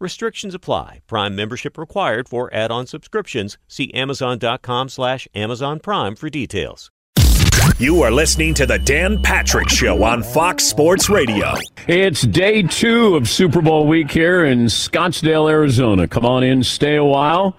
Restrictions apply. Prime membership required for add-on subscriptions. See Amazon.com slash Amazon Prime for details. You are listening to the Dan Patrick Show on Fox Sports Radio. It's day two of Super Bowl week here in Scottsdale, Arizona. Come on in, stay a while.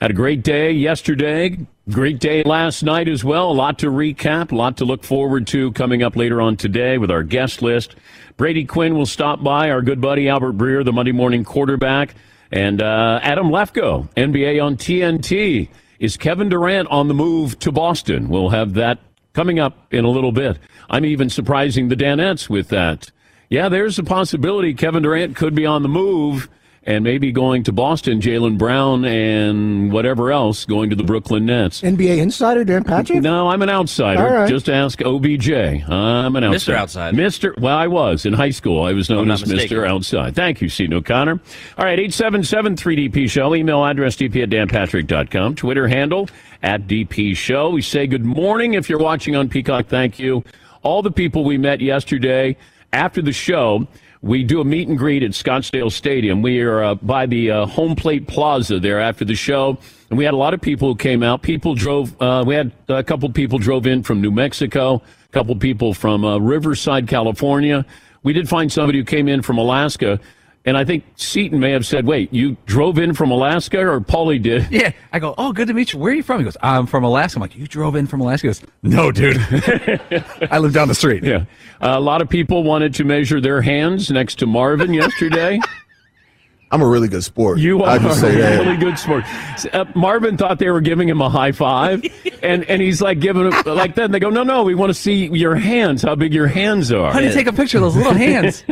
Had a great day yesterday. Great day last night as well. A lot to recap, a lot to look forward to coming up later on today with our guest list. Brady Quinn will stop by, our good buddy Albert Breer, the Monday morning quarterback, and uh, Adam Lefkoe, NBA on TNT. Is Kevin Durant on the move to Boston? We'll have that coming up in a little bit. I'm even surprising the Danettes with that. Yeah, there's a possibility Kevin Durant could be on the move and maybe going to Boston, Jaylen Brown and whatever else going to the Brooklyn Nets. NBA insider Dan Patrick? No, I'm an outsider. All right. Just ask OBJ. I'm an outsider. Mr. Outside. Mr. Well, I was in high school. I was known as mistaken. Mr. Outside. Thank you, Seton O'Connor. All right, 877-3DP Show. Email address dp at danpatrick.com. Twitter handle at DP Show. We say good morning if you're watching on Peacock. Thank you. All the people we met yesterday after the show. We do a meet and greet at Scottsdale Stadium. We are uh, by the uh, home plate plaza there after the show, and we had a lot of people who came out. People drove. Uh, we had a couple people drove in from New Mexico, a couple people from uh, Riverside, California. We did find somebody who came in from Alaska, and I think Seton may have said, "Wait, you drove in from Alaska?" Or Paulie did. Yeah. I go, oh, good to meet you. Where are you from? He goes, I'm from Alaska. I'm like, you drove in from Alaska? He goes, no, dude. I live down the street. Yeah, a lot of people wanted to measure their hands next to Marvin yesterday. I'm a really good sport. You I are just a say that. really good sport. Uh, Marvin thought they were giving him a high five, and, and he's like giving him like then they go, no, no, we want to see your hands, how big your hands are. How do you take a picture of those little hands.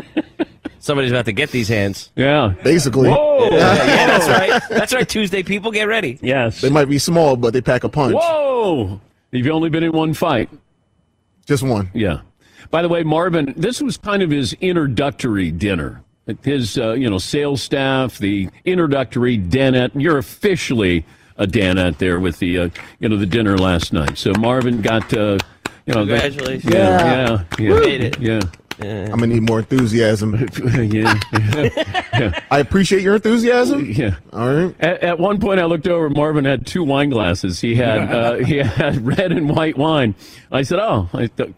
Somebody's about to get these hands. Yeah, Basically, Whoa! Yeah, that's right. That's right. Tuesday, people get ready. yes. they might be small, but they pack a punch. Whoa! You've only been in one fight. Just one. Yeah. By the way, Marvin, this was kind of his introductory dinner. His, uh, you know, sales staff, the introductory Danette. You're officially a Danette there with the, uh, you know, the dinner last night. So Marvin got, uh, you know, got- Congratulations. yeah, yeah, yeah, made it. yeah, I'm gonna need more enthusiasm. yeah, yeah, I appreciate your enthusiasm. yeah. All right. At, at one point, I looked over. Marvin had two wine glasses. He had uh, he had red and white wine. I said, "Oh, I th-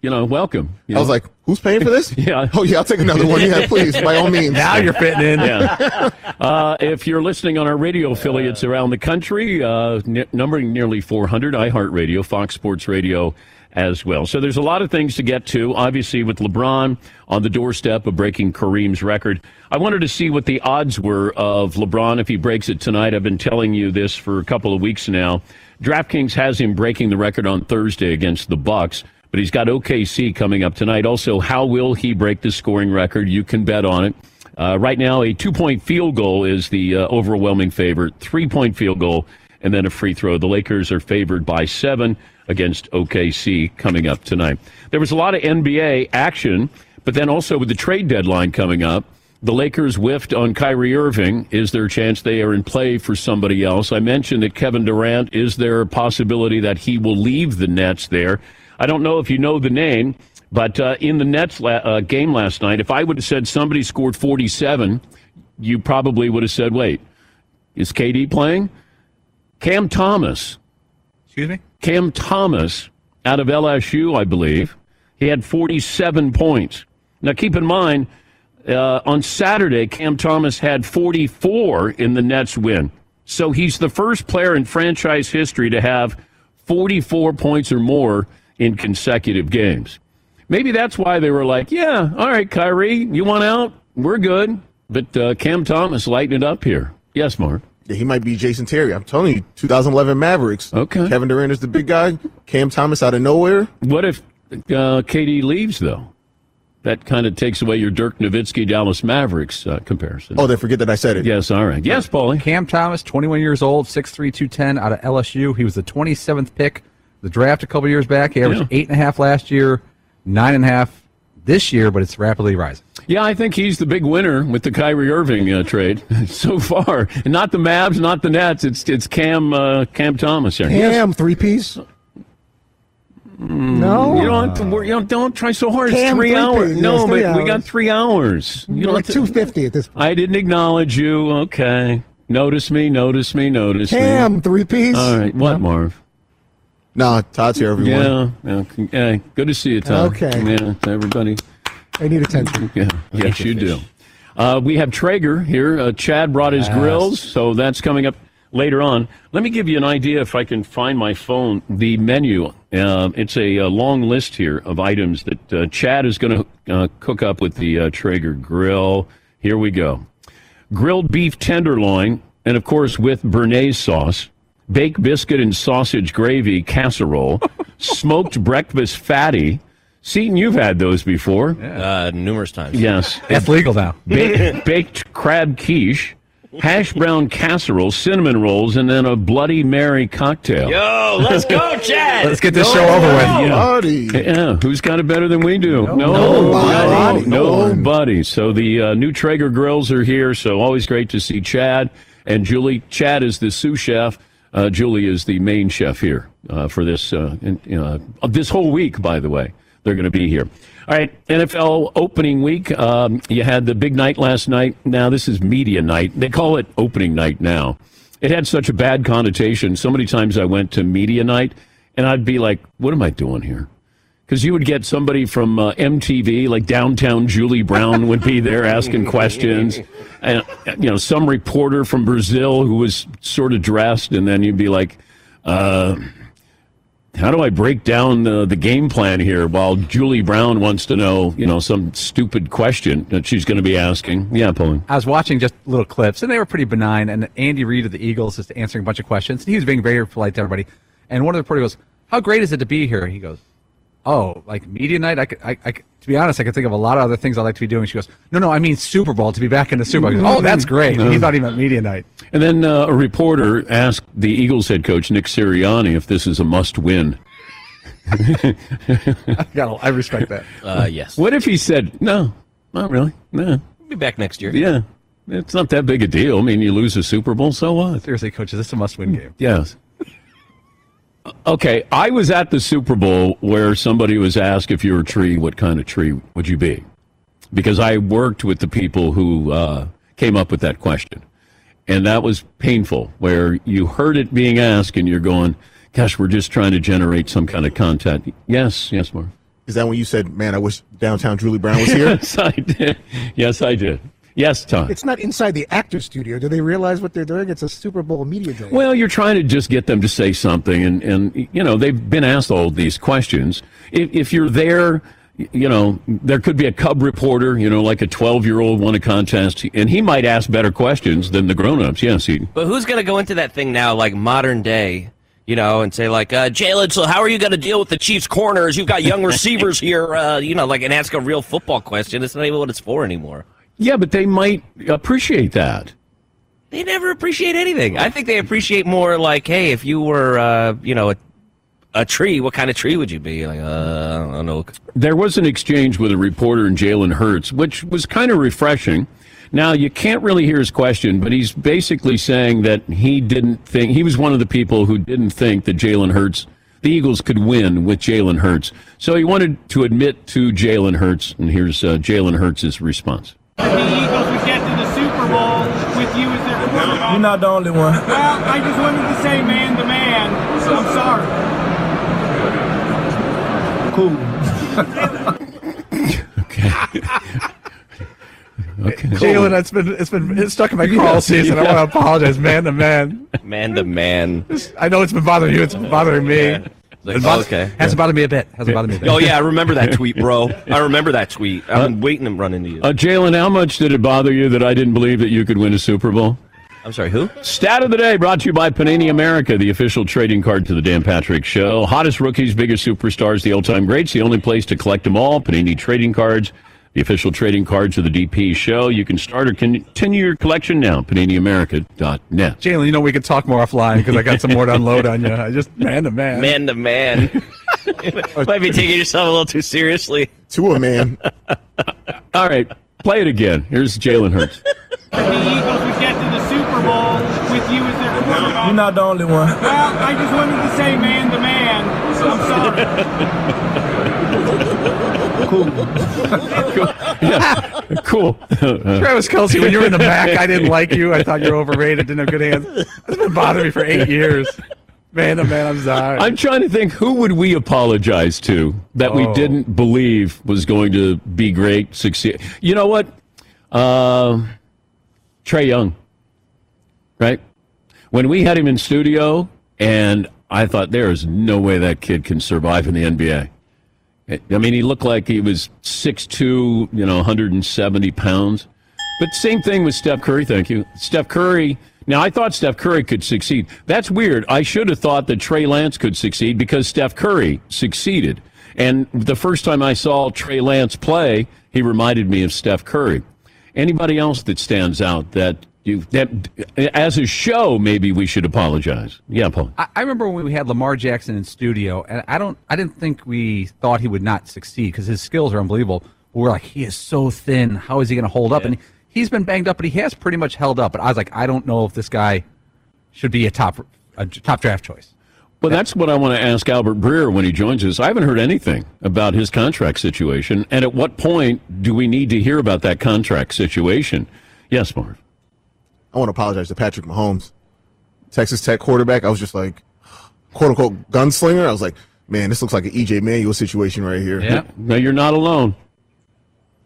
you know, welcome." You I was like, "Who's paying for this?" Yeah. Oh yeah, I'll take another one. Yeah, please, by all means. now you're fitting in. yeah. Uh, if you're listening on our radio affiliates around the country, uh, n- numbering nearly 400, iHeartRadio, Fox Sports Radio as well. So there's a lot of things to get to. Obviously, with LeBron on the doorstep of breaking Kareem's record, I wanted to see what the odds were of LeBron if he breaks it tonight. I've been telling you this for a couple of weeks now. DraftKings has him breaking the record on Thursday against the Bucks. But he's got OKC coming up tonight. Also, how will he break the scoring record? You can bet on it. Uh, right now, a two point field goal is the uh, overwhelming favorite, three point field goal, and then a free throw. The Lakers are favored by seven against OKC coming up tonight. There was a lot of NBA action, but then also with the trade deadline coming up, the Lakers whiffed on Kyrie Irving. Is there a chance they are in play for somebody else? I mentioned that Kevin Durant, is there a possibility that he will leave the Nets there? I don't know if you know the name, but uh, in the Nets la- uh, game last night, if I would have said somebody scored 47, you probably would have said, wait, is KD playing? Cam Thomas. Excuse me? Cam Thomas out of LSU, I believe. He had 47 points. Now, keep in mind, uh, on Saturday, Cam Thomas had 44 in the Nets win. So he's the first player in franchise history to have 44 points or more in consecutive games. Maybe that's why they were like, yeah, all right, Kyrie, you want out? We're good. But uh, Cam Thomas lighting it up here. Yes, Mark. Yeah, he might be Jason Terry. I'm telling you, 2011 Mavericks. Okay. Kevin Durant is the big guy. Cam Thomas out of nowhere. What if uh, KD leaves, though? That kind of takes away your Dirk Nowitzki Dallas Mavericks uh, comparison. Oh, they forget that I said it. Yes, all right. Yes, Paulie. Cam Thomas, 21 years old, 6'3", 210, out of LSU. He was the 27th pick, the draft a couple years back. He averaged Yeah. eight and a half last year, nine and a half this year, but it's rapidly rising. Yeah, I think he's the big winner with the Kyrie Irving uh, trade so far. And not the Mavs, not the Nets. It's it's Cam uh, Cam Thomas here. Cam, three piece. No, You don't, have to you don't don't try so hard. It's Cam, three three hours. piece. No, Yes, but three we got three hours. You like two fifty at this point. I didn't acknowledge you. Okay. Notice me, notice me, notice me. Cam, three piece. All right. What, Marv? No, Todd's here, everyone. Yeah, yeah, yeah. Good to see you, Todd. Okay. Yeah, everybody. I need attention. Yeah, yes, you do. Uh, we have Traeger here. Uh, Chad brought his Yes. grills, so that's coming up later on. Let me give you an idea if I can find my phone. The menu. Uh, it's a, uh long list here of items that uh, Chad is going to uh, cook up with the uh, Traeger grill. Here we go. Grilled beef tenderloin, and of course with béarnaise sauce. Baked biscuit and sausage gravy casserole. smoked breakfast fatty. Seton, you've had those before. Uh, numerous times. Yes. That's legal now. Ba- baked crab quiche, hash brown casserole, cinnamon rolls, and then a Bloody Mary cocktail. Yo, let's go, Chad. Let's get this show over with. Yeah. Yeah, who's got it better than we do? No, Nobody. no, nobody. So the uh, new Traeger grills are here. So always great to see Chad and Julie. Chad is the sous chef. Uh, Julie is the main chef here uh, for this uh, in, uh, this whole week. By the way, they're going to be here. All right, NFL opening week. Um, you had the big night last night. Now this is media night. They call it opening night now. It had such a bad connotation. So many times I went to media night, and I'd be like, "What am I doing here?" Because you would get somebody from uh, MTV, like downtown Julie Brown, would be there asking questions, and you know some reporter from Brazil who was sort of dressed, and then you'd be like, uh, "How do I break down uh, the game plan here?" While Julie Brown wants to know, you know, some stupid question that she's going to be asking. Yeah, Pauline. I was watching just little clips, and they were pretty benign. And Andy Reid of the Eagles is answering a bunch of questions, and he was being very polite to everybody. And one of the reporters goes, "How great is it to be here?" He goes, "Oh, like media night. I, could, I, I to be honest, I could think of a lot of other things I'd like to be doing." She goes, "No, no, I mean Super Bowl to be back in the Super Bowl." I go, oh, that's great. He thought he meant media night. And then uh, a reporter asked the Eagles head coach Nick Sirianni if this is a must-win. I, got, I respect that. Uh, yes. What if he said, no, not really? No. We'll be back next year. Yeah. It's not that big a deal. I mean, you lose a Super Bowl, so what? Seriously, coach, is this a must-win game? Yes. Okay, I was at the Super Bowl where somebody was asked if you were a tree, what kind of tree would you be? Because I worked with the people who uh, came up with that question. And that was painful, where you heard it being asked and you're going, gosh, we're just trying to generate some kind of content. Yes, yes, Mark. Is that when you said, man, I wish downtown Julie Brown was here? Yes, I did. Yes, I did. Yes, Tom. It's not inside the actor studio. Do they realize what they're doing? It's a Super Bowl media day. Well, you're trying to just get them to say something, and, and you know they've been asked all these questions. If, if you're there, you know there could be a cub reporter, you know, like a 12 year old won a contest, and he might ask better questions than the grown ups. Yes, he. But who's going to go into that thing now, like modern day, you know, and say like, uh, Jalen, so how are you going to deal with the Chiefs' corners? You've got young receivers here, uh, you know, like, and ask a real football question. It's not even what it's for anymore. Yeah, but they might appreciate that. They never appreciate anything. I think they appreciate more like, hey, if you were, uh, you know, a, a tree, what kind of tree would you be? Like, uh, I don't know. There was an exchange with a reporter and Jalen Hurts, which was kind of refreshing. Now, you can't really hear his question, but he's basically saying that he didn't think, he was one of the people who didn't think that Jalen Hurts, the Eagles could win with Jalen Hurts. So he wanted to admit to Jalen Hurts, and here's uh, Jalen Hurts' response. The Eagles would get to the Super Bowl with you as their quarterback. You're not the only one. Well, I just wanted to say man to man. So I'm sorry. Cool. Okay. Okay. Jalen, it's been it's been it's stuck in my crawl season. I want to apologize, man to man. Man to man. I know it's been bothering you. It's been bothering me. Yeah. Like, It bothers- okay. Hasn't bothered me a bit. Hasn't bothered me a bit. Oh yeah, I remember that tweet, bro. I remember that tweet. I've been waiting to run into you. Uh, Jalen, how much did it bother you that I didn't believe that you could win a Super Bowl? I'm sorry, who? Stat of the day brought to you by Panini America, the official trading card to the Dan Patrick Show. Hottest rookies, biggest superstars, the all-time greats, the only place to collect them all. Panini trading cards, the official trading cards of the DP Show. You can start or continue your collection now. PaniniAmerica.net. Jalen, you know we could talk more offline because I got some more to unload on you. I just man to man. Man to man. Might be taking yourself a little too seriously. To a man. All right, play it again. Here's Jalen Hurts. The Eagles would get to the Super Bowl with you as their quarterback. You're not the only one. Well, I just wanted to say man to man. I'm sorry. Cool. Yeah, cool. Travis Kelce, when you were in the back, I didn't like you. I thought you were overrated, didn't have good hands. That's been bothering me for eight years. Man to man, I'm sorry. I'm trying to think who would we apologize to that we Oh. didn't believe was going to be great, succeed. You know what? Uh, Trae Young, right? When we had him in studio, and I thought there is no way that kid can survive in the NBA. I mean, he looked like he was 6'2", you know, 170 pounds. But same thing with Steph Curry, thank you. Steph Curry. Now, I thought Steph Curry could succeed. That's weird. I should have thought that Trey Lance could succeed because Steph Curry succeeded. And the first time I saw Trey Lance play, he reminded me of Steph Curry. Anybody else that stands out that you that as a show maybe we should apologize? Yeah, Paul. I, I remember when we had Lamar Jackson in studio, and I don't, I didn't think we thought he would not succeed because his skills are unbelievable. But we're like, he is so thin. How is he going to hold up? And he's been banged up, but he has pretty much held up. But I was like, I don't know if this guy should be a top, a top draft choice. Well, that's what I want to ask Albert Breer when he joins us. I haven't heard anything about his contract situation. And at what point do we need to hear about that contract situation? Yes, Marv. I want to apologize to Patrick Mahomes, Texas Tech quarterback. I was just like, quote unquote, gunslinger. I was like, man, this looks like an EJ Manuel situation right here. Yeah. No, you're not alone.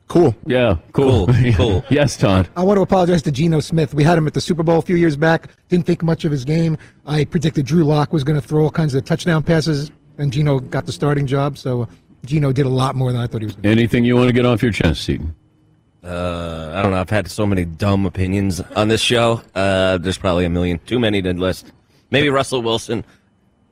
Cool. Yeah, cool. Cool, cool. yes, Todd. I want to apologize to Geno Smith. We had him at the Super Bowl a few years back. Didn't think much of his game. I predicted Drew Lock was going to throw all kinds of touchdown passes, and Geno got the starting job. So Geno did a lot more than I thought he was going to. Anything you want to get off your chest, Seton? Uh, I don't know. I've had so many dumb opinions on this show. Uh, there's probably a million, too many to list. Maybe Russell Wilson.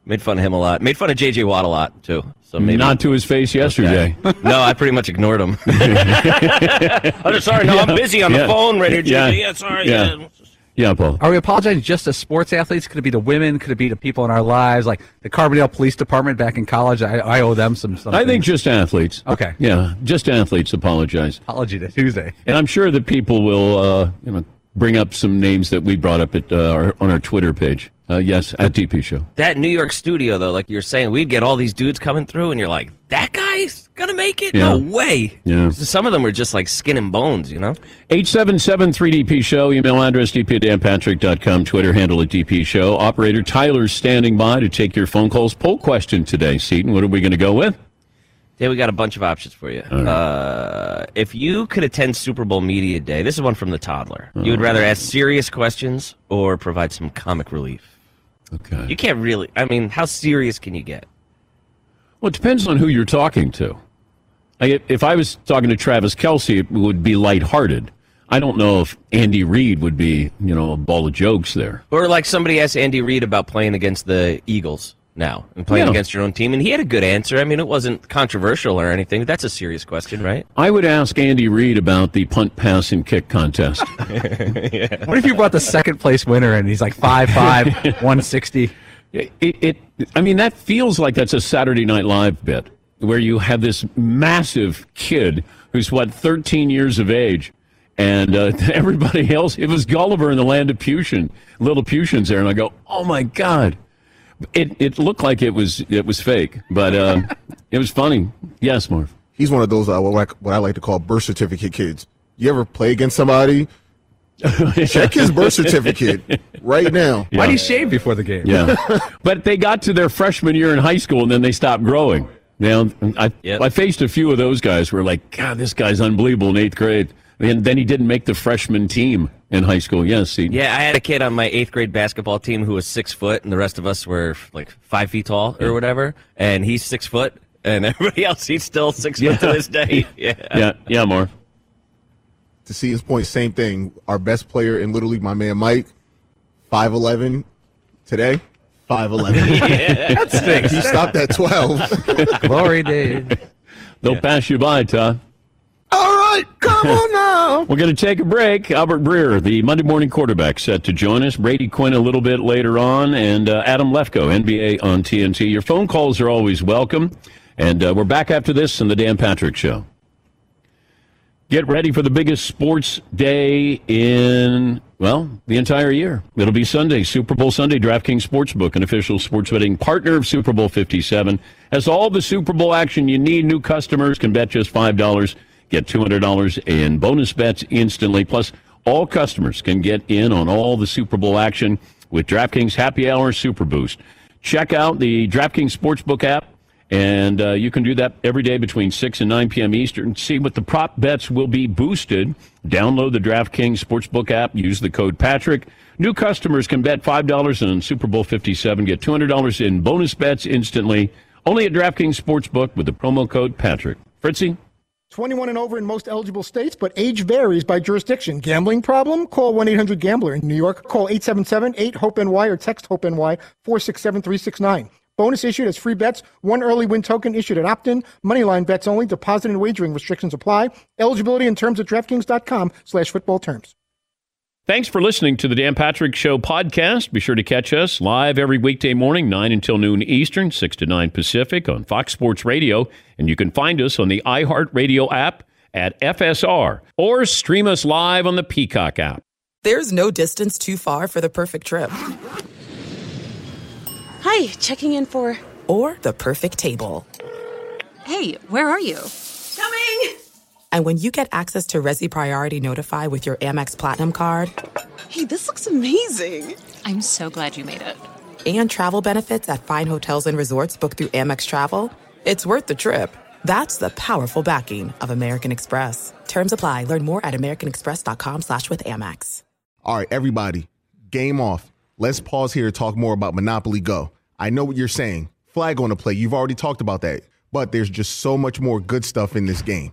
Made fun of him a lot. Made fun of J.J. Watt a lot too. So maybe Not to his face yesterday. no, I pretty much ignored him. I'm sorry. No, I'm busy on the Yeah. phone right here, Yeah. JJ. Yeah, sorry. Yeah. Yeah. Paul. Are we apologizing just to sports athletes? Could it be to women? Could it be to people in our lives, like the Carbondale Police Department back in college? I, I owe them some. some I think just athletes. Okay. Yeah, just athletes apologize. apology to Tuesday. And I'm sure that people will, uh, you know, bring up some names that we brought up at uh, our, on our Twitter page. Uh, yes, at DP Show. That New York studio, though, like you're saying, we'd get all these dudes coming through, and you're like, that guy's gonna make it? No way. Yeah. Some of them were just like skin and bones, you know. 877-3DP Show, email address dp at danpatrick.com, Twitter handle at DP Show. Operator Tyler's standing by to take your phone calls. Poll question today, Seton. What are we going to go with? Yeah, we got a bunch of options for you. Uh, if you could attend Super Bowl Media Day, this is one from the toddler. You would rather ask serious questions or provide some comic relief. Okay. You can't really. I mean, how serious can you get? Well, it depends on who you're talking to. I, if I was talking to Travis Kelce, it would be lighthearted. I don't know if Andy Reid would be, you know, a ball of jokes there. Or like somebody asked Andy Reid about playing against the Eagles now and playing Yeah. against your own team, and he had a good answer. I mean, it wasn't controversial or anything. That's a serious question, right? I would ask Andy Reid about the punt, pass, and kick contest. What if you brought the second place winner and he's like five five, one sixty? It, it, I mean, that feels like that's a Saturday Night Live bit where you have this massive kid who's what 13 years of age, and uh, everybody else. It was Gulliver in the Land of Pushin, Little Pushin's there, and I go, oh my god. It it looked like it was it was fake, but uh, it was funny. Yes, Marv. He's one of those uh, what, I, what I like to call birth certificate kids. You ever play against somebody? Check his birth certificate right now. Why do you shave before the game? Yeah, but they got to their freshman year in high school and then they stopped growing. Now, I I faced a few of those guys who were like, God, this guy's unbelievable in eighth grade. And then he didn't make the freshman team in high school. Yes, he, Yeah, I had a kid on my eighth grade basketball team who was six foot, and the rest of us were like five feet tall or whatever. And he's six foot, and everybody else he's still six foot to this day. Yeah, yeah, yeah, Marv. To see his point, same thing. Our best player in Little League, my man Mike, five eleven today. Five eleven. Yeah, that stinks. He stopped at twelve. Glory days. They'll pass you by, Todd. All right, come on now. We're going to take a break. Albert Breer, the Monday morning quarterback, set to join us. Brady Quinn a little bit later on, and uh, Adam Lefkoe, NBA on TNT. Your phone calls are always welcome. And uh, we're back after this in the Dan Patrick Show. Get ready for the biggest sports day in, well, the entire year. It'll be Sunday, Super Bowl Sunday. DraftKings Sportsbook, an official sports betting partner of Super Bowl 57, has all the Super Bowl action you need. New customers can bet just $5. Get $200 in bonus bets instantly. Plus, all customers can get in on all the Super Bowl action with DraftKings Happy Hour Super Boost. Check out the DraftKings Sportsbook app, and uh, you can do that every day between 6 and 9 p.m. Eastern. See what the prop bets will be boosted. Download the DraftKings Sportsbook app. Use the code Patrick. New customers can bet $5 on Super Bowl 57. Get $200 in bonus bets instantly. Only at DraftKings Sportsbook with the promo code Patrick. Fritzy? 21 and over in most eligible states, but age varies by jurisdiction. Gambling problem? Call 1 800 Gambler. In New York, call 877 8 HOPE NY or text HOPE NY 467 369. Bonus issued as free bets. One early win token issued at opt in. Moneyline bets only. Deposit and wagering restrictions apply. Eligibility in terms at DraftKings.com slash football terms. Thanks for listening to the Dan Patrick Show podcast. Be sure to catch us live every weekday morning, 9 until noon Eastern, 6 to 9 Pacific on Fox Sports Radio. And you can find us on the iHeartRadio app at FSR or stream us live on the Peacock app. There's no distance too far for the perfect trip. Hi, checking in for. Or the perfect table. Hey, where are you? Coming! And when you get access to Resy Priority Notify with your Amex Platinum card. Hey, this looks amazing! I'm so glad you made it. And travel benefits at fine hotels and resorts booked through Amex Travel. It's worth the trip. That's the powerful backing of American Express. Terms apply. Learn more at americanexpress.com slash with Amex. All right, everybody, game off. Let's pause here to talk more about Monopoly Go. I know what you're saying. Flag on the play. You've already talked about that. But there's just so much more good stuff in this game.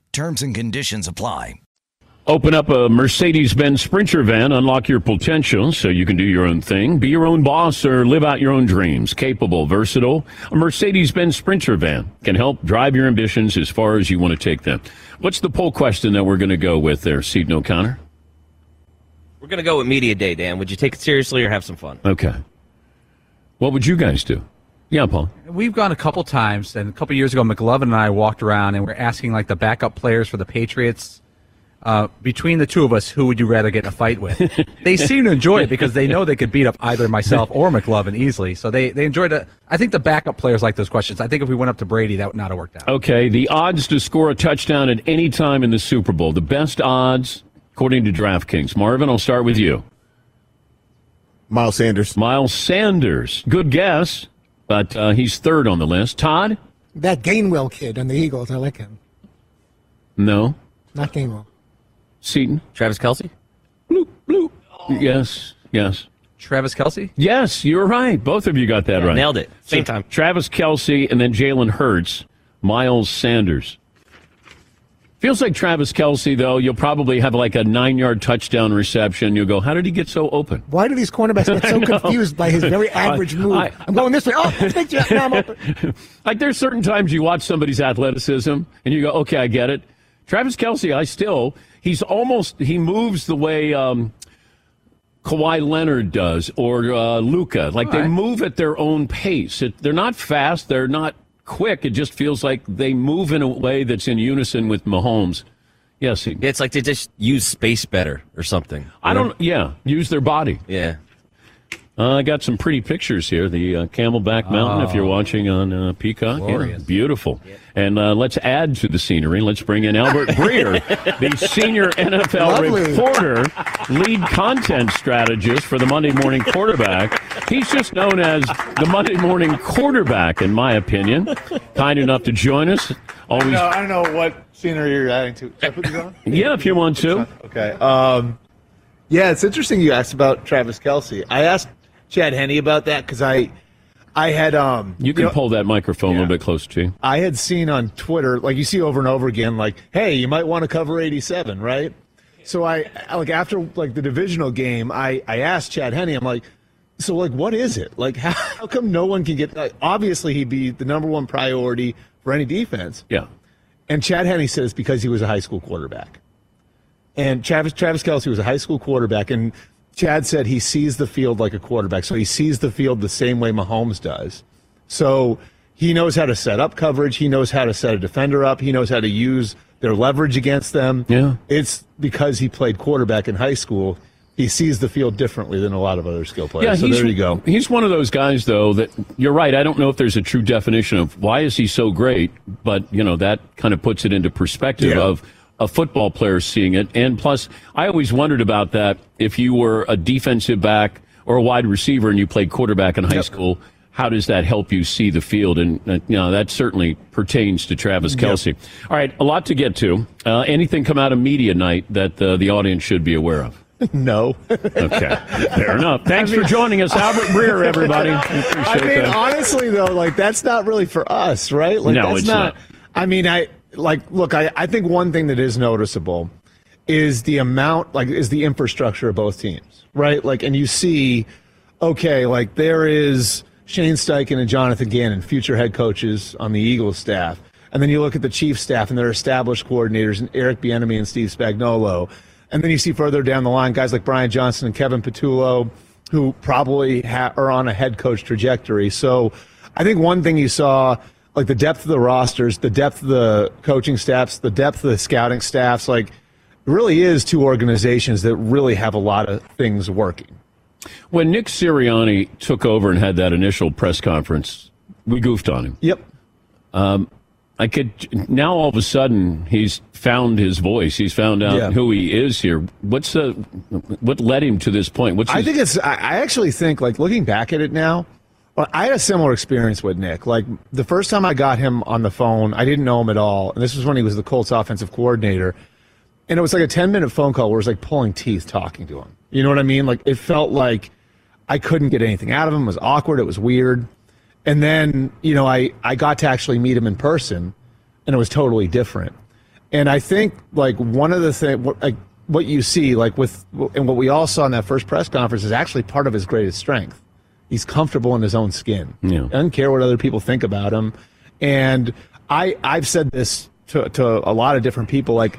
Terms and conditions apply. Open up a Mercedes Benz Sprinter van, unlock your potential so you can do your own thing, be your own boss, or live out your own dreams. Capable, versatile, a Mercedes Benz Sprinter van can help drive your ambitions as far as you want to take them. What's the poll question that we're going to go with there, Seton O'Connor? We're gonna go with media day, Dan. Would you take it seriously or have some fun? Okay. What would you guys do? Yeah, Paul. We've gone a couple times, and a couple years ago, McLovin and I walked around and we're asking like the backup players for the Patriots. Uh, between the two of us, who would you rather get in a fight with? they seem to enjoy it because they know they could beat up either myself or McLovin easily. So they, they enjoyed it. I think the backup players like those questions. I think if we went up to Brady, that would not have worked out. Okay, the odds to score a touchdown at any time in the Super Bowl, the best odds according to DraftKings. Marvin, I'll start with you. Miles Sanders. Miles Sanders. Good guess, but uh, he's third on the list. Todd? That Gainwell kid on the Eagles, I like him. No. Not Gainwell. Seton? Travis Kelce? Yes, yes. Travis Kelce? Yes, you're right. Both of you got that Yeah, right. nailed it. Same time. Travis Kelce and then Jalen Hurts, Miles Sanders. Feels like Travis Kelce, though, you'll probably have like a nine yard touchdown reception. You'll go, how did he get so open? Why do these cornerbacks get so confused by his very average move? I- am going this way. Oh, thank you. Now I'm open. like there's certain times you watch somebody's athleticism and you go, okay, I get it. Travis Kelce, I still, he's almost, he moves the way um, Kawhi Leonard does or uh, Luka. Like they move at their own pace. It, they're not fast, they're not quick. It just feels like they move in a way that's in unison with Mahomes. Yes, he, It's like they just use space better or something. I don't, yeah, use their body. Yeah. Uh, I got some pretty pictures here. The uh, Camelback Mountain, if you're Oh. watching on uh, Peacock. Yeah, Glorious. beautiful. And uh, let's add to the scenery. Let's bring in Albert Breer, the senior NFL Lovely. reporter, lead content strategist for the Monday Morning Quarterback. He's just known as the Monday Morning Quarterback, in my opinion. Kind enough to join us. Always, No, I don't know what scenery you're adding to. Should I put these on? yeah, if you want to. Okay. Um, yeah, it's interesting you asked about Travis Kelce. I asked Chad Henne about that because I, I had um, You can know, pull that microphone a little bit closer to you. I had seen on Twitter, like you see over and over again, like, hey, you might want to cover 87, right? So I, like, after like the divisional game, I, I asked Chad Henne, I'm like, so like, what is it? Like, how, how come no one can get? Like, obviously, he'd be the number one priority for any defense. Yeah. And Chad Henne says because he was a high school quarterback. And Travis Travis Kelce was a high school quarterback, and Chad said he sees the field like a quarterback, so he sees the field the same way Mahomes does. So he knows how to set up coverage. He knows how to set a defender up. He knows how to use their leverage against them. Yeah. It's because he played quarterback in high school. He sees the field differently than a lot of other skill players. Yeah, so there you go. He's one of those guys, though, that you're right. I don't know if there's a true definition of why is he so great, but you know that kind of puts it into perspective Yeah. of a football player seeing it. And plus, I always wondered about that. If you were a defensive back or a wide receiver and you played quarterback in high Yep. school, how does that help you see the field? And uh, you know that certainly pertains to Travis Kelce. All right, a lot to get to. Uh, anything come out of media night that uh, the audience should be aware of? no. Okay, fair enough. Thanks for joining us, Albert Breer, everybody. I mean, that. honestly though, like that's not really for us, right? Like No, that's it's not, not. I mean, I like look, I, I think one thing that is noticeable is the amount like is the infrastructure of both teams, right? Like and you see, okay, like there is Shane Steichen and Jonathan Gannon, future head coaches on the Eagles staff. And then you look at the Chiefs staff and their established coordinators and Eric Bieniemy and Steve Spagnuolo. And then you see further down the line guys like Brian Johnson and Kevin Patullo, who probably ha- are on a head coach trajectory. So I think one thing you saw, like the depth of the rosters, the depth of the coaching staffs, the depth of the scouting staffs, like it really is two organizations that really have a lot of things working. When Nick Sirianni took over and had that initial press conference, we goofed on him. Yep. Um, I could now all of a sudden he's found his voice. He's found out Yeah. who he is here. What's the what led him to this point? What's I think it's. I actually think, like looking back at it now, well, I had a similar experience with Nick. Like the first time I got him on the phone, I didn't know him at all, and this was when he was the Colts offensive coordinator. And it was like a ten minute phone call where it was like pulling teeth talking to him. You know what I mean? Like it felt like I couldn't get anything out of him. It was awkward. It was weird. And then you know I I got to actually meet him in person, and it was totally different. And I think like one of the things, what you see, like with, and what we all saw in that first press conference is actually part of his greatest strength. He's comfortable in his own skin. Yeah. Doesn't care what other people think about him. And I, I've said this to, to a lot of different people, like,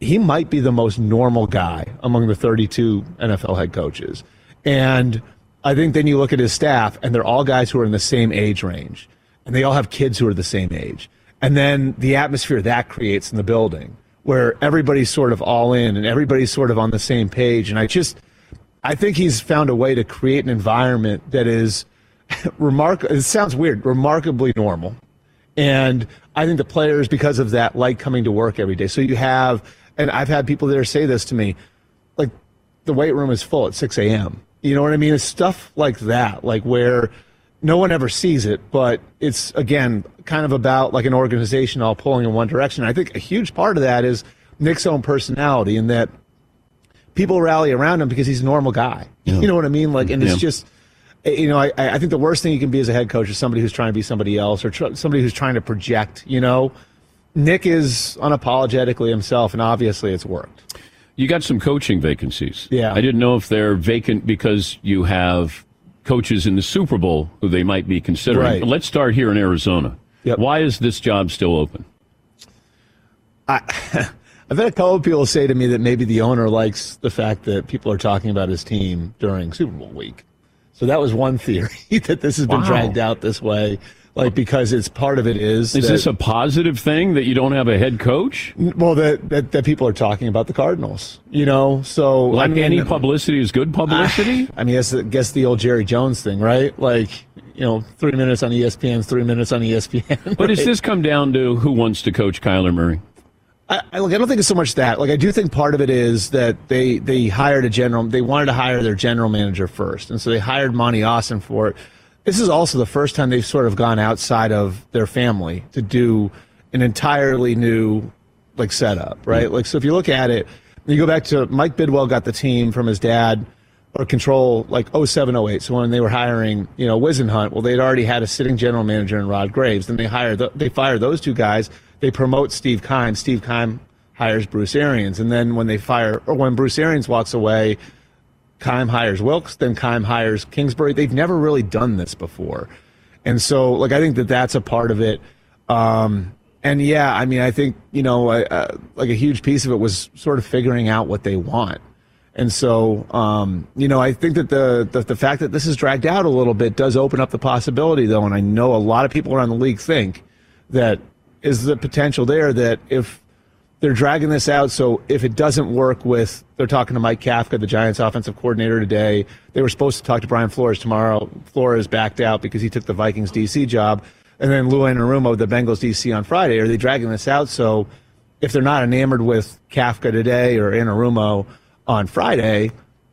he might be the most normal guy among the 32 NFL head coaches. And I think then you look at his staff, and they're all guys who are in the same age range, and they all have kids who are the same age. And then the atmosphere that creates in the building, where everybody's sort of all in and everybody's sort of on the same page. And I just, I think he's found a way to create an environment that is remarkable. It sounds weird, remarkably normal. And I think the players, because of that, like coming to work every day. So you have, and I've had people there say this to me, like the weight room is full at 6 a.m. You know what I mean? It's stuff like that, like where no one ever sees it, but it's again kind of about like an organization all pulling in one direction. I think a huge part of that is Nick's own personality, and that people rally around him because he's a normal guy. You know what I mean? Like, and it's Yeah. just, eh, you know, I, I think the worst thing you can be as a head coach is somebody who's trying to be somebody else or tr- somebody who's trying to project. You know, Nick is unapologetically himself, and obviously it's worked. You got some coaching vacancies. Yeah. I didn't know if they're vacant because you have coaches in the Super Bowl who they might be considering. Right. Let's start here in Arizona. Why is this job still open? I, I've had a couple of people say to me that maybe the owner likes the fact that people are talking about his team during Super Bowl week. So that was one theory that this has been Wow. dragged out this way, like because it's part of it is. Is that- this a positive thing that you don't have a head coach? well that, that that people are talking about the Cardinals? You know, so Like I mean, any publicity is good publicity? I mean, guess guess the old Jerry Jones thing, right? Like you know, three minutes on ESPN, three minutes on ESPN. But does right? this come down to who wants to coach Kyler Murray? I, I, look, I don't think it's so much that. Like, I do think part of it is that they they hired a general. They wanted to hire their general manager first, and so they hired Monty Austin for it. This is also the first time they've sort of gone outside of their family to do an entirely new like setup, right? Mm-hmm. Like, so if you look at it, you go back to Mike Bidwill got the team from his dad or control like 07, 08. So when they were hiring, you know, Whisenhunt, well, they'd already had a sitting general manager in Rod Graves. Then they hired, th- they fired those two guys. They promote Steve Keim. Steve Keim hires Bruce Arians. And then when they fire, or when Bruce Arians walks away, Keim hires Wilks, then Keim hires Kingsbury. They've never really done this before. And so, like, I think that that's a part of it. Um, and yeah, I mean, I think, you know, uh, like a huge piece of it was sort of figuring out what they want. And so, um, you know, I think that the, the the fact that this is dragged out a little bit does open up the possibility, though. And I know a lot of people around the league think that is the potential there that if they're dragging this out, so if it doesn't work with, they're talking to Mike Kafka, the Giants offensive coordinator today. They were supposed to talk to Brian Flores tomorrow. Flores backed out because he took the Vikings DC job. And then Lou Anarumo, the Bengals DC on Friday. Are they dragging this out? So if they're not enamored with Kafka today or Anarumo on Friday,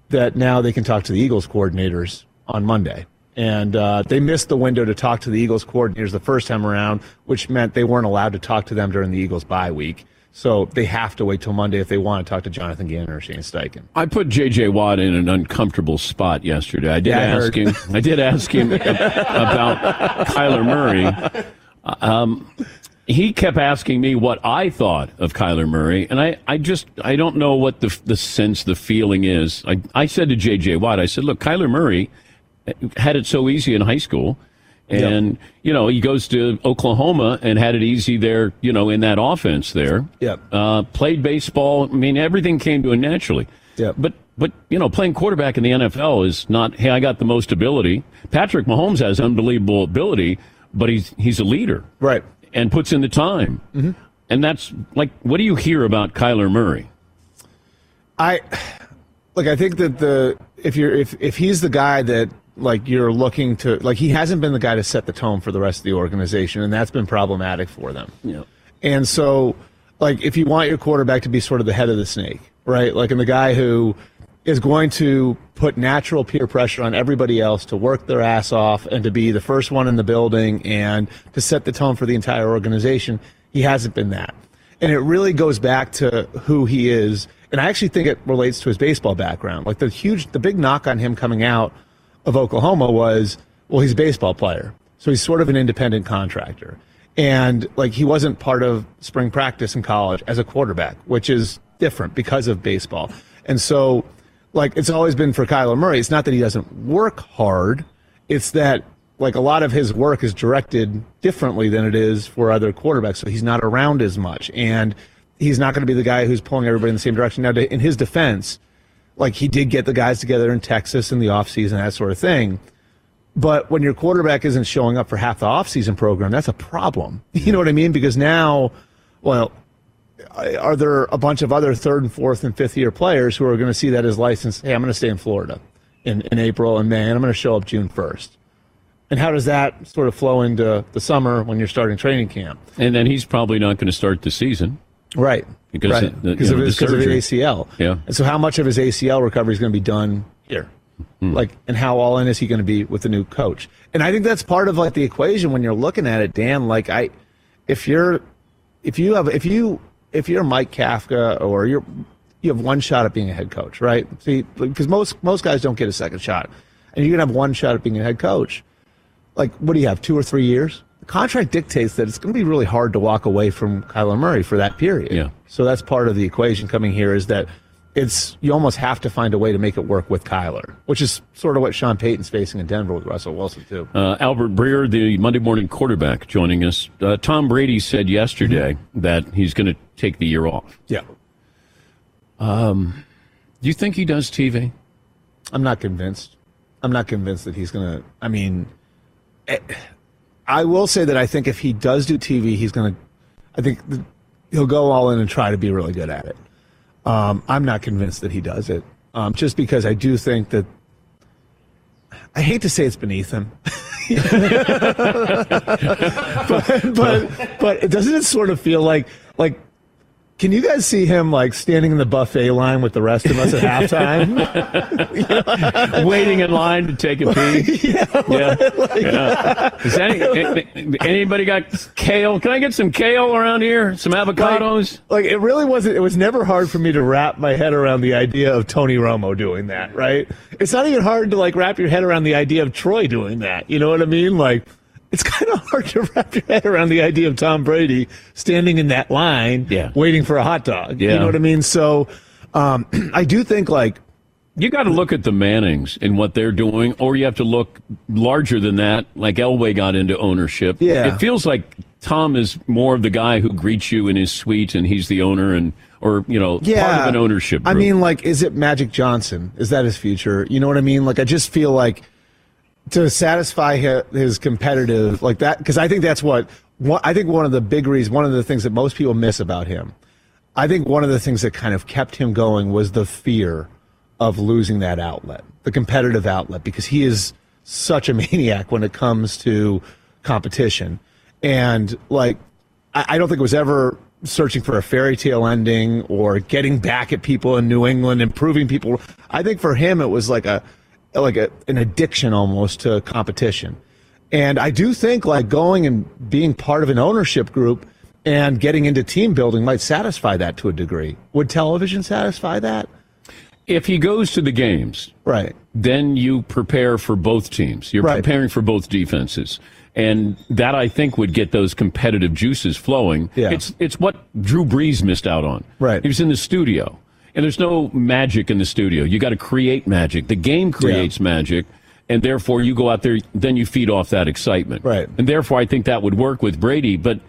that now they can talk to the Eagles coordinators on Monday. And uh, they missed the window to talk to the Eagles coordinators the first time around, which meant they weren't allowed to talk to them during the Eagles bye week. So they have to wait till Monday if they want to talk to Jonathan Gannon or Shane Steichen. I put J.J. Watt in an uncomfortable spot yesterday. I did Yeah, ask heard. him. I did ask him about Kyler Murray. Um, he kept asking me what I thought of Kyler Murray, and I, I just I don't know what the the sense, the feeling is. I, I said to J.J. Watt, I said, look, Kyler Murray had it so easy in high school. And, you know, he goes to Oklahoma and had it easy there, you know, in that offense there. Yep. Uh, played baseball. I mean, everything came to him naturally. Yeah. But, but, you know, playing quarterback in the NFL is not, hey, I got the most ability. Patrick Mahomes has unbelievable ability, but he's, he's a leader. Right. And puts in the time. Mhm. And that's like, what do you hear about Kyler Murray? I like. I think that the if you're if if he's the guy that like you're looking to like he hasn't been the guy to set the tone for the rest of the organization, and that's been problematic for them. Yeah. And so, like, if you want your quarterback to be sort of the head of the snake, right? Like, and the guy who is going to put natural peer pressure on everybody else to work their ass off and to be the first one in the building and to set the tone for the entire organization, he hasn't been that. And it really goes back to who he is. And I actually think it relates to his baseball background. Like, the huge, the big knock on him coming out of Oklahoma was, well, he's a baseball player. So he's sort of an independent contractor. And like he wasn't part of spring practice in college as a quarterback, which is different because of baseball. And so, like, it's always been for Kyler Murray. It's not that he doesn't work hard. It's that like a lot of his work is directed differently than it is for other quarterbacks. So he's not around as much, and he's not going to be the guy who's pulling everybody in the same direction. Now, in his defense, like he did get the guys together in Texas in the offseason, that sort of thing. But when your quarterback isn't showing up for half the offseason program, that's a problem. You know what I mean? Because now, well, are there a bunch of other third and fourth and fifth year players who are going to see that as license? Hey, I'm going to stay in Florida in, in April and May, and I'm going to show up June 1st. And how does that sort of flow into the summer when you're starting training camp? And then he's probably not going to start the season. Right. Because right. of the- because you of, his, because of his. ACL. Yeah. And so, how much of his ACL recovery is going to be done here? Hmm. Like, and how all in is he going to be with the new coach? And I think that's part of like the equation when you're looking at it, Dan. Like, I, if you're, if you have, if you, if you're Mike Kafka or you're, you have one shot at being a head coach, right? See, because most most guys don't get a second shot, and you're gonna have one shot at being a head coach. Like, what do you have? Two or three years? Contract dictates that it's going to be really hard to walk away from Kyler Murray for that period. Yeah. So that's part of the equation coming here is that it's you almost have to find a way to make it work with Kyler, which is sort of what Sean Payton's facing in Denver with Russell Wilson too. Uh, Albert Breer, the Monday morning quarterback, joining us. Uh, Tom Brady said yesterday that he's going to take the year off. Yeah. Um, do you think he does TV? I'm not convinced. I'm not convinced that he's going to. I mean, eh, I will say that I think if he does do TV, he's going to. I think he'll go all in and try to be really good at it. Um, I'm not convinced that he does it, um, just because I do think that. I hate to say it's beneath him, but, but but doesn't it sort of feel like like can you guys see him like standing in the buffet line with the rest of us at halftime? Waiting in line to take a pee. yeah. Yeah. Is any, anybody got kale? Can I get some kale around here? Some avocados? Like, like, it really wasn't. It was never hard for me to wrap my head around the idea of Tony Romo doing that. Right? It's not even hard to like wrap your head around the idea of Troy doing that. You know what I mean? Like. It's kind of hard to wrap your head around the idea of Tom Brady standing in that line, Yeah. waiting for a hot dog. Yeah. You know what I mean? So, um, I do think like You got to look at the Mannings and what they're doing, or you have to look larger than that, like Elway got into ownership. Yeah. It feels like Tom is more of the guy who greets you in his suite and he's the owner and, or, you know, part of an ownership I mean, like, is it Magic Johnson? Is that his future? You know what I mean? Like, I just feel like to satisfy his, competitive like that because I think that's what I think one of the big reasons, one of the things that most people miss about him. I think one of the things that kind of kept him going was the fear of losing that outlet, the competitive outlet, because he is such a maniac when it comes to competition. And like, I, I don't think it was ever searching for a fairy tale ending or getting back at people in New England and proving people. I think for him, it was like a, like a, an addiction almost to competition. And I do think like going and being part of an ownership group and getting into team building might satisfy that to a degree. Would television satisfy that? if he goes to the games, Right. then you prepare for both teams. You're Right. preparing for both defenses. And that I think would get those competitive juices flowing. Yeah. It's it's what Drew Brees missed out on. Right. He was in the studio. And there's no magic in the studio. You got to create magic. The game creates magic. And therefore you go out there, then you feed off that excitement. Right. And therefore I think that would work with Brady. But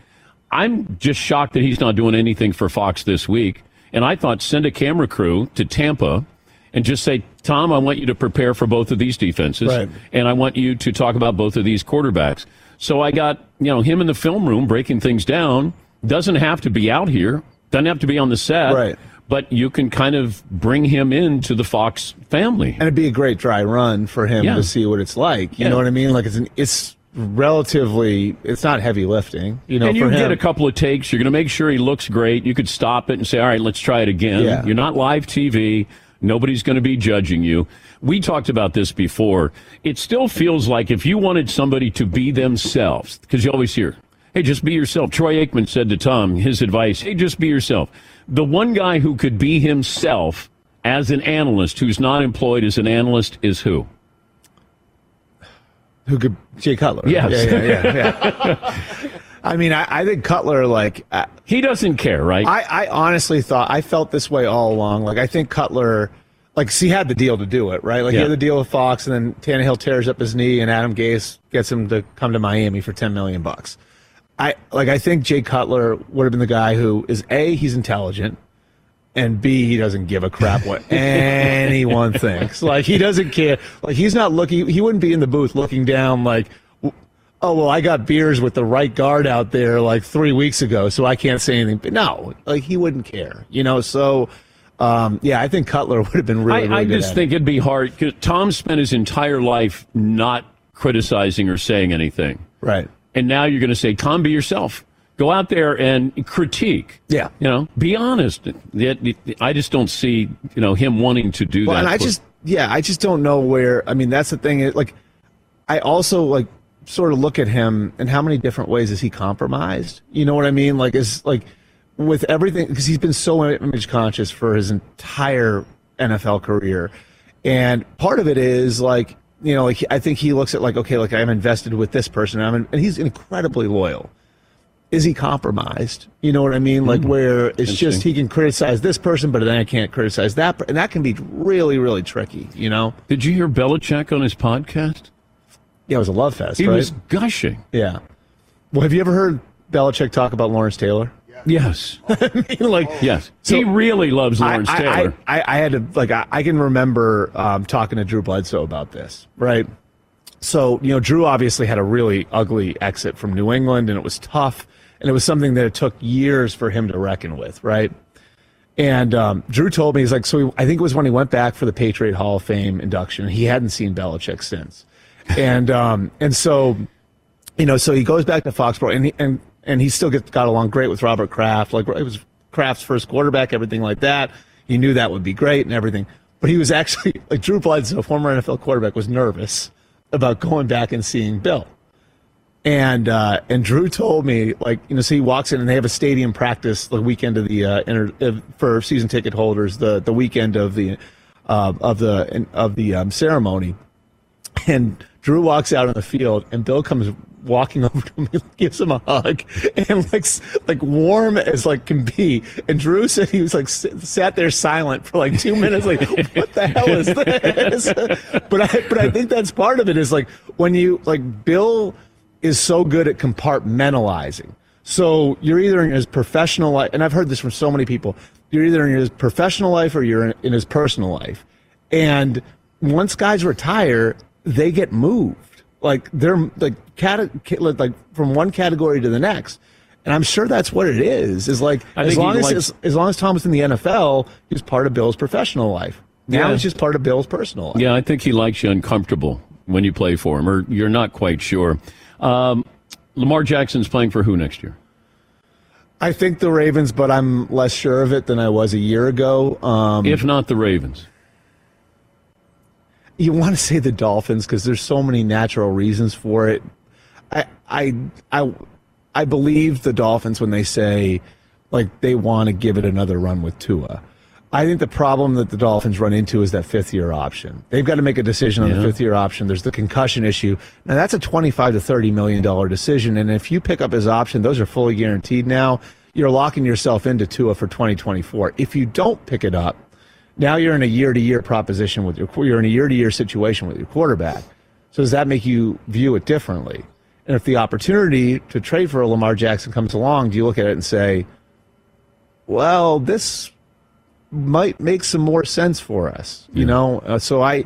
I'm just shocked that he's not doing anything for Fox this week. And I thought send a camera crew to Tampa and just say, Tom, I want you to prepare for both of these defenses. Right. And I want you to talk about both of these quarterbacks. So I got, you know, him in the film room breaking things down. Doesn't have to be out here. Doesn't have to be on the set. Right. But you can kind of bring him into the Fox family. And it'd be a great dry run for him Yeah. to see what it's like. You Yeah. know what I mean? Like it's an, it's relatively, it's not heavy lifting. You know, and you get a couple of takes. You're going to make sure he looks great. You could stop it and say, all right, let's try it again. Yeah. You're not live TV. Nobody's going to be judging you. We talked about this before. It still feels like if you wanted somebody to be themselves, because you always hear, hey, just be yourself. Troy Aikman said to Tom, his advice, hey, just be yourself. The one guy who could be himself as an analyst, who's not employed as an analyst, is who? who could Jay Cutler. Yes. Yeah, yeah, yeah. yeah. I mean, I, I think Cutler like uh, he doesn't care, right? I, I honestly thought I felt this way all along. Like I think Cutler, like he had the deal to do it, right? Like he had the deal with Fox, and then Tannehill tears up his knee, and Adam Gase gets him to come to Miami for ten million bucks. I like I think Jay Cutler would have been the guy who is a he's intelligent, and b he doesn't give a crap what anyone thinks. Like he doesn't care. Like he's not looking. He wouldn't be in the booth looking down like. Oh well, I got beers with the right guard out there like three weeks ago, so I can't say anything. But no, like he wouldn't care, you know. So, um, yeah, I think Cutler would have been really. I, really I good just at think it. it'd be hard because Tom spent his entire life not criticizing or saying anything. Right. And now you're going to say, Tom, be yourself. Go out there and critique. Yeah. You know, be honest. I just don't see, you know, him wanting to do Well, that. and I just, yeah, I just don't know where. I mean, that's the thing. Like, I also like sort of look at him and how many different ways is he compromised? You know what I mean? Like, is like with everything because he's been so image conscious for his entire NFL career, and part of it is like you know, like I think he looks at like okay, like I'm invested with this person, I'm in, and he's incredibly loyal. Is he compromised? You know what I mean? Like hmm. where it's just he can criticize this person, but then I can't criticize that, and that can be really, really tricky. You know? Did you hear Belichick on his podcast? Yeah, it was a love fest. He right? was gushing. Yeah. Well, have you ever heard Belichick talk about Lawrence Taylor? Yes. I mean, like, Yes. So- he really loves Lawrence I, Taylor. I, I, I had to like I, I can remember um, talking to Drew Bledsoe about this, right? So you know, Drew obviously had a really ugly exit from New England, and it was tough, and it was something that it took years for him to reckon with, right? And um, Drew told me he's like, so he, I think it was when he went back for the Patriot Hall of Fame induction. He hadn't seen Belichick since, and um, and so you know, so he goes back to Foxborough, and he, and and he still gets got along great with Robert Kraft. Like it was Kraft's first quarterback, everything like that. He knew that would be great and everything. But he was actually like Drew Bledsoe, former NFL quarterback, was nervous about going back and seeing Bill. And uh, and Drew told me like you know so he walks in and they have a stadium practice the weekend of the uh, inter- for season ticket holders the the weekend of the uh, of the of the um, ceremony and Drew walks out on the field, and Bill comes walking over to him, gives him a hug, and like s- like warm as like can be. And Drew said he was like sat there silent for like two minutes, like what the hell is this? but I but I think that's part of it is like when you like Bill is so good at compartmentalizing. So you're either in his professional life, and I've heard this from so many people. You're either in his professional life or you're in, in his personal life. And once guys retire, they get moved. Like they're like cate- ca- like from one category to the next. And I'm sure that's what it is. Is like I as long as, likes- as as long as Tom was in the NFL, he was part of Bill's professional life. Now Yeah. he's just part of Bill's personal life. Yeah, I think he likes you uncomfortable when you play for him, or you're not quite sure. Um, Lamar Jackson's playing for who next year? I think the Ravens, but I'm less sure of it than I was a year ago. Um, if not the Ravens. You want to say the Dolphins because there's so many natural reasons for it. I I I I believe the Dolphins when they say like they want to give it another run with Tua. I think the problem that the Dolphins run into is that fifth year option. They've got to make a decision on Yeah. the fifth year option. There's the concussion issue. Now that's a 25 to 30 million dollar decision and if you pick up his option, those are fully guaranteed now. You're locking yourself into Tua for 2024. If you don't pick it up, now you're in a year to year proposition with your you're in a year to year situation with your quarterback. So does that make you view it differently? And if the opportunity to trade for a Lamar Jackson comes along, do you look at it and say, "Well, this might make some more sense for us," you know? Uh, so I,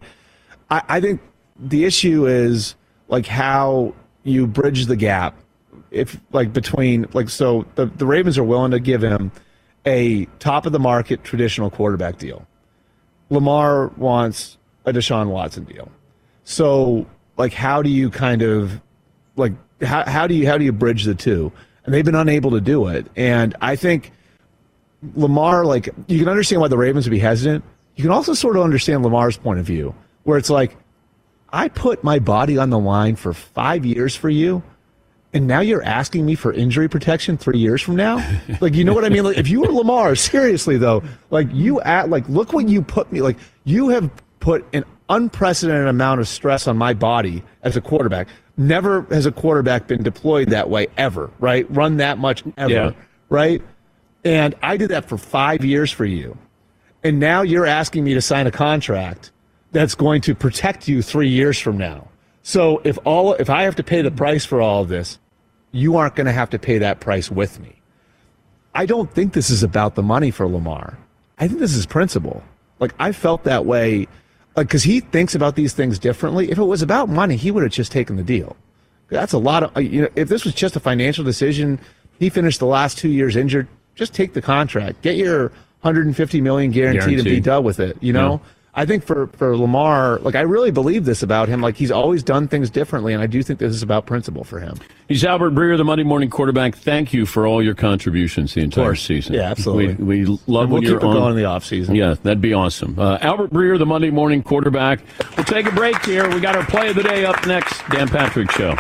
I, I think the issue is like how you bridge the gap, if like between like so the the Ravens are willing to give him a top of the market traditional quarterback deal. Lamar wants a Deshaun Watson deal. So, like, how do you kind of like how how do you how do you bridge the two? And they've been unable to do it. And I think Lamar, like, you can understand why the Ravens would be hesitant. You can also sort of understand Lamar's point of view, where it's like, I put my body on the line for five years for you, and now you're asking me for injury protection three years from now? Like, you know what I mean? Like, if you were Lamar, seriously though, like you at like look what you put me like you have put an unprecedented amount of stress on my body as a quarterback. Never has a quarterback been deployed that way ever, right? Run that much ever, Yeah. right? And I did that for five years for you. And now you're asking me to sign a contract that's going to protect you three years from now. So if all if I have to pay the price for all of this, you aren't going to have to pay that price with me. I don't think this is about the money for Lamar. I think this is principle. Like I felt that way, uh, because he thinks about these things differently. If it was about money, he would have just taken the deal. That's a lot of uh, you know. If this was just a financial decision, he finished the last two years injured. Just take the contract, get your 150 million guaranteed, and be done with it. You know. Yeah. I think for, for Lamar, like I really believe this about him. Like he's always done things differently, and I do think this is about principle for him. He's Albert Breer, the Monday Morning Quarterback. Thank you for all your contributions the entire season. Yeah, absolutely. We, we love And we'll when you're on. going in the offseason. Yeah, that'd be awesome. Uh, Albert Breer, the Monday Morning Quarterback. We'll take a break here. We got our play of the day up next. Dan Patrick Show.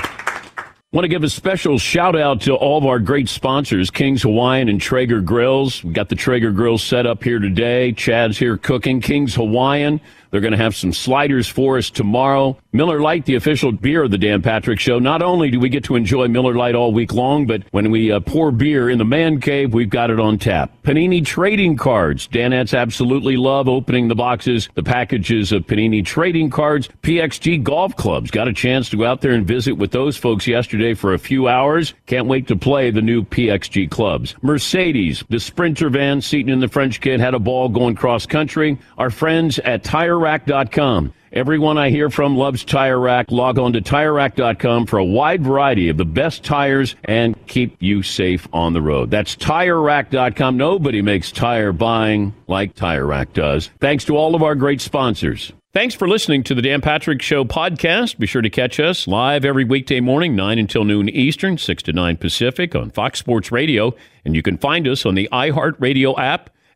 Want to give a special shout out to all of our great sponsors, King's Hawaiian and Traeger Grills. We've got the Traeger Grills set up here today. Chad's here cooking. King's Hawaiian. They're going to have some sliders for us tomorrow. Miller Lite, the official beer of the Dan Patrick Show. Not only do we get to enjoy Miller Lite all week long, but when we uh, pour beer in the man cave, we've got it on tap. Panini trading cards. Danettes absolutely love opening the boxes, the packages of Panini trading cards. PXG golf clubs. Got a chance to go out there and visit with those folks yesterday for a few hours. Can't wait to play the new PXG clubs. Mercedes, the Sprinter van seating and the French kid had a ball going cross country. Our friends at TireRack.com. Everyone I hear from loves Tire Rack. Log on to TireRack.com for a wide variety of the best tires and keep you safe on the road. That's TireRack.com. Nobody makes tire buying like Tire Rack does. Thanks to all of our great sponsors. Thanks for listening to the Dan Patrick Show podcast. Be sure to catch us live every weekday morning, 9 until noon Eastern, 6 to 9 Pacific on Fox Sports Radio. And you can find us on the iHeartRadio app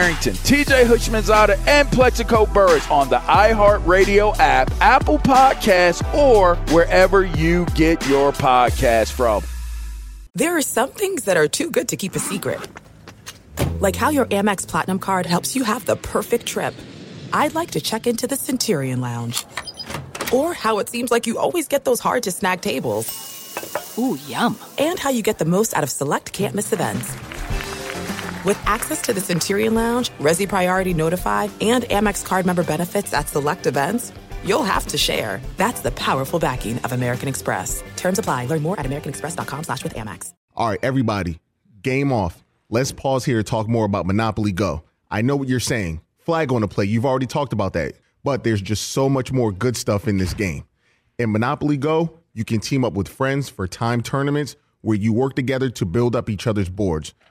TJ Houshmandzadeh, and Plaxico Burress on the iHeartRadio app, Apple Podcasts, or wherever you get your podcast from. There are some things that are too good to keep a secret. Like how your Amex Platinum card helps you have the perfect trip. I'd like to check into the Centurion Lounge. Or how it seems like you always get those hard to snag tables. Ooh, yum. And how you get the most out of select can't miss events. With access to the Centurion Lounge, Resy Priority Notified, and Amex card member benefits at select events, you'll have to share. That's the powerful backing of American Express. Terms apply. Learn more at americanexpress.com slash with Amex. All right, everybody, game off. Let's pause here to talk more about Monopoly Go. I know what you're saying. Flag on the play. You've already talked about that. But there's just so much more good stuff in this game. In Monopoly Go, you can team up with friends for time tournaments where you work together to build up each other's boards.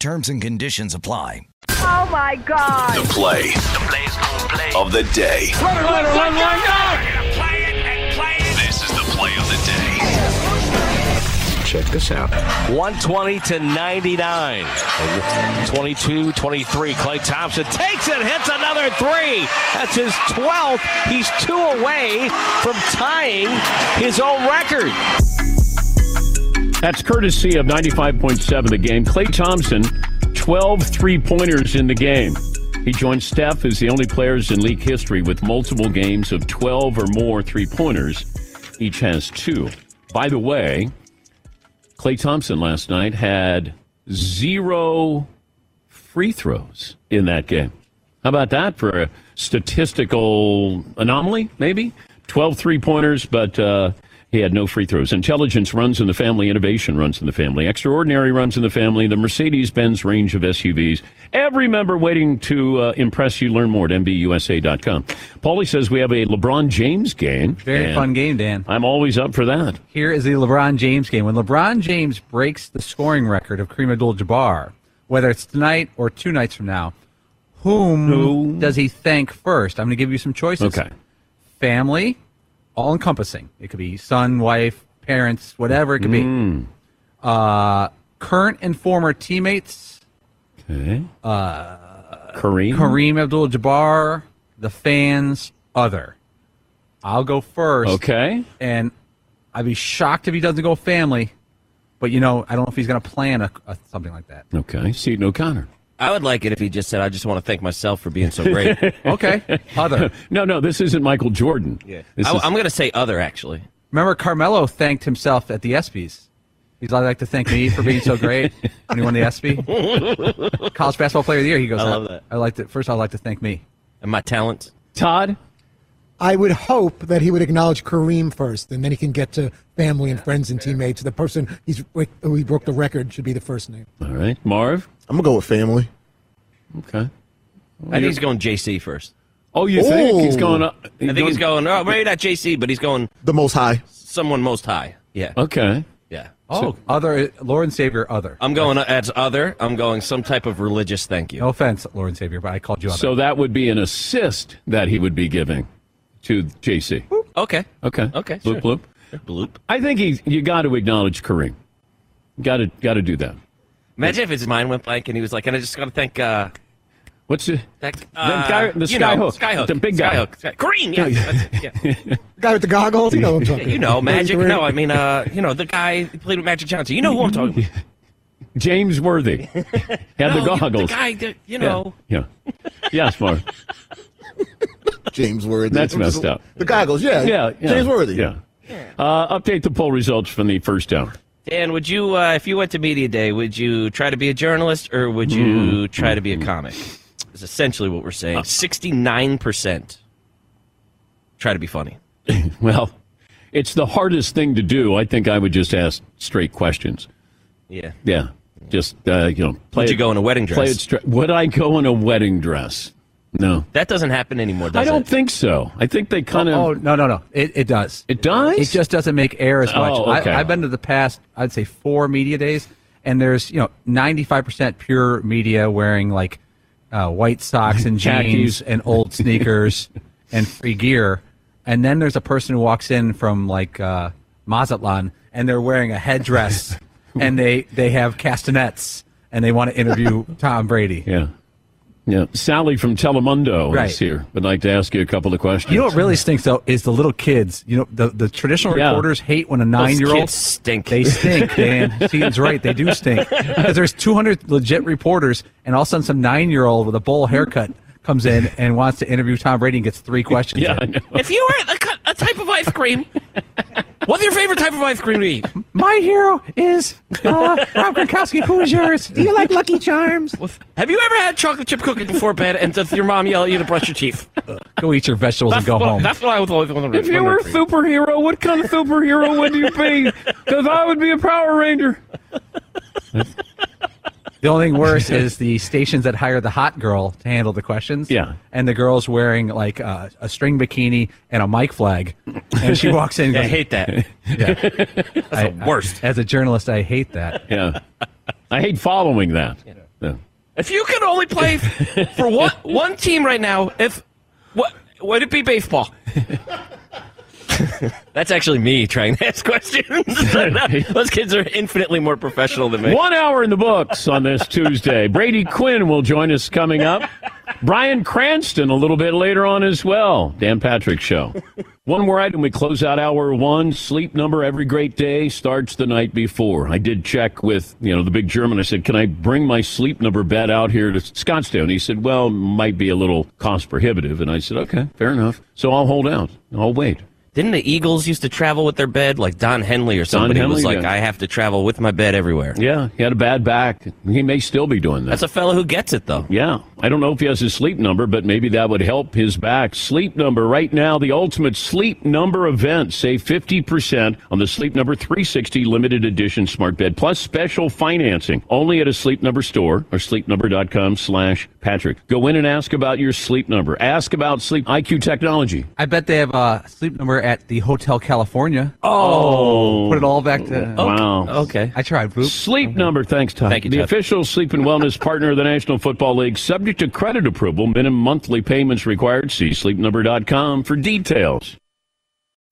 Terms and conditions apply. Oh my God. The play, the play's play. of the day. Run, run, run, run, This is the play of the day. Check this out. 120 to 99. 22 23. Klay Thompson takes it, hits another three. That's his 12th. He's two away from tying his own record. That's courtesy of 95.7 The Game. Klay Thompson, 12 three pointers in the game. He joins Steph as the only players in league history with multiple games of 12 or more three pointers. Each has two. By the way, Klay Thompson last night had zero free throws in that game. How about that for a statistical anomaly, maybe? 12 three pointers, but uh, he had no free throws. Intelligence runs in the family, innovation runs in the family, extraordinary runs in the family, the Mercedes Benz range of SUVs. Every member waiting to uh, impress you. Learn more at MBUSA.com. Paulie says we have a LeBron James game. Very fun game, Dan. I'm always up for that. Here is the LeBron James game. When LeBron James breaks the scoring record of Kareem Abdul-Jabbar, whether it's tonight or two nights from now, whom Who? does he thank first? I'm going to give you some choices. Okay. Family, all encompassing. It could be son, wife, parents, whatever it could Mm. be. Uh, current and former teammates. Okay. Uh, Kareem? Kareem Abdul-Jabbar, the fans, other. I'll go first. Okay. And I'd be shocked if he doesn't go family. But you know, I don't know if he's going to plan a, a, something like that. Okay. Seton O'Connor. I would like it if he just said, "I just want to thank myself for being so great." okay. Other. no, no, this isn't Michael Jordan. Yeah. This I, is- am going to say other actually. Remember, Carmelo thanked himself at the ESPYS. He's like, I'd like to thank me for being so great when he won the ESPY. College Basketball Player of the Year. He goes, I love that. I like to first. I'd like to thank me and my talents. Todd. I would hope that he would acknowledge Kareem first, and then he can get to family and friends and teammates. The person he's who he broke the record should be the first name. All right. Marv? I'm going to go with family. Okay. I think he's going JC first. Oh, you think he's going up? I think he's going. Oh, maybe not JC, but he's going the most high. Someone most high. Yeah. Okay. Yeah. Oh, other Lord and Savior, other. I'm going as other. I'm going some type of religious thank you. No offense, Lord and Savior, but I called you other. So that would be an assist that he would be giving to JC. Okay. Okay. Okay, Bloop sure. bloop. Bloop. I think he's. You got to acknowledge Kareem. Got to. Got to do that. Imagine if his mind went blank and he was like, and I just got to thank uh, What's the that the uh, guy? The you know, skyhook. Skyhook. The big guy. Skyhook. Sky- Green. Yeah. yeah. The guy with the goggles, you know what I'm Yeah, you know. Magic. No, I mean, uh, you know, the guy who played with Magic Johnson. You know who I'm talking about. James Worthy had No, the you- goggles. The guy that, you Yeah, know. Yeah. Yes, Marv. James Worthy. That's messed up. The goggles, yeah. Yeah. yeah. James Worthy. Yeah. Uh, update the poll results from the first hour. Dan, would you, uh, if you went to media day, would you try to be a journalist or would you Mm. try to be a comic? Is essentially what we're saying. Sixty-nine percent try to be funny. Well, it's the hardest thing to do. I think I would just ask straight questions. Yeah. Yeah. Just, uh, you know, play Would you it- go in a wedding Play dress? it straight. Would I go in a wedding dress? No. That doesn't happen anymore, does I don't it? think so. I think they kind of. Oh no no no! It, it does. It does. It just doesn't make air as much. Oh, okay. I, I've been to the past, I'd say four media days, and there's you know 95 percent pure media wearing like uh, white socks and Khakis. jeans and old sneakers and free gear, and then there's a person who walks in from like uh, Mazatlan and they're wearing a headdress and they they have castanets and they want to interview Tom Brady. Yeah. Yeah. Sally from Telemundo Right. is here. Would like to ask you a couple of questions. You know what really stinks though is the little kids. You know the the traditional Yeah. reporters hate when a nine year old stink. They stink, Dan. Seton's right. They do stink because there's 200 legit reporters, and all of a sudden some nine year old with a bowl haircut comes in and wants to interview Tom Brady and gets three questions. Yeah. I know. If you were a, a type of ice cream, What's your favorite type of ice cream to eat? My hero is uh, Rob Gronkowski. Who is yours? Do you like Lucky Charms? Have you ever had chocolate chip cookie before bed and does your mom yell at you to brush your teeth? Go eat your vegetables That's and go what, home. That's what I was always wondering. If you were a superhero, what kind of superhero would you be? Because I would be a Power Ranger. The only thing worse is the stations that hire the hot girl to handle the questions. Yeah. And the girl's wearing like uh, a string bikini and a mic flag. And she walks in and I hate that. Yeah. That's the worst. as a journalist, I hate that. Yeah. I hate following that. Yeah. If you could only play for one one team right now, if what would it be baseball? That's actually me trying to ask questions. Those kids are infinitely more professional than me. One hour in the books on this Tuesday. Brady Quinn will join us coming up. Bryan Cranston a little bit later on as well. Dan Patrick Show. One more item. We close out hour one. Sleep number every great day starts the night before. I did check with, you know, the big German. I said, can I bring my sleep number bed out here to Scottsdale? And he said, well, might be a little cost prohibitive. And I said, okay, fair enough. So I'll hold out. I'll wait. Didn't the Eagles used to travel with their bed? Like Don Henley or somebody was Henley, like, yeah. I have to travel with my bed everywhere. Yeah, he had a bad back. He may still be doing that. That's a fellow who gets it, though. Yeah. I don't know if he has his sleep number, but maybe that would help his back. Sleep number right now, the ultimate sleep number event. Save 50% on the Sleep Number 360 limited edition smart bed plus special financing only at a sleep number store or sleepnumber.com slash Patrick. Go in and ask about your sleep number. Ask about sleep IQ technology. I bet they have a sleep number at the Hotel California. Oh. Put it all back to. Wow. Okay. I tried, Boop. Sleep number. Thanks, Todd. Thank you, The Todd. official sleep and wellness partner of the National Football League, subject to credit approval, minimum monthly payments required. See sleepnumber.com for details.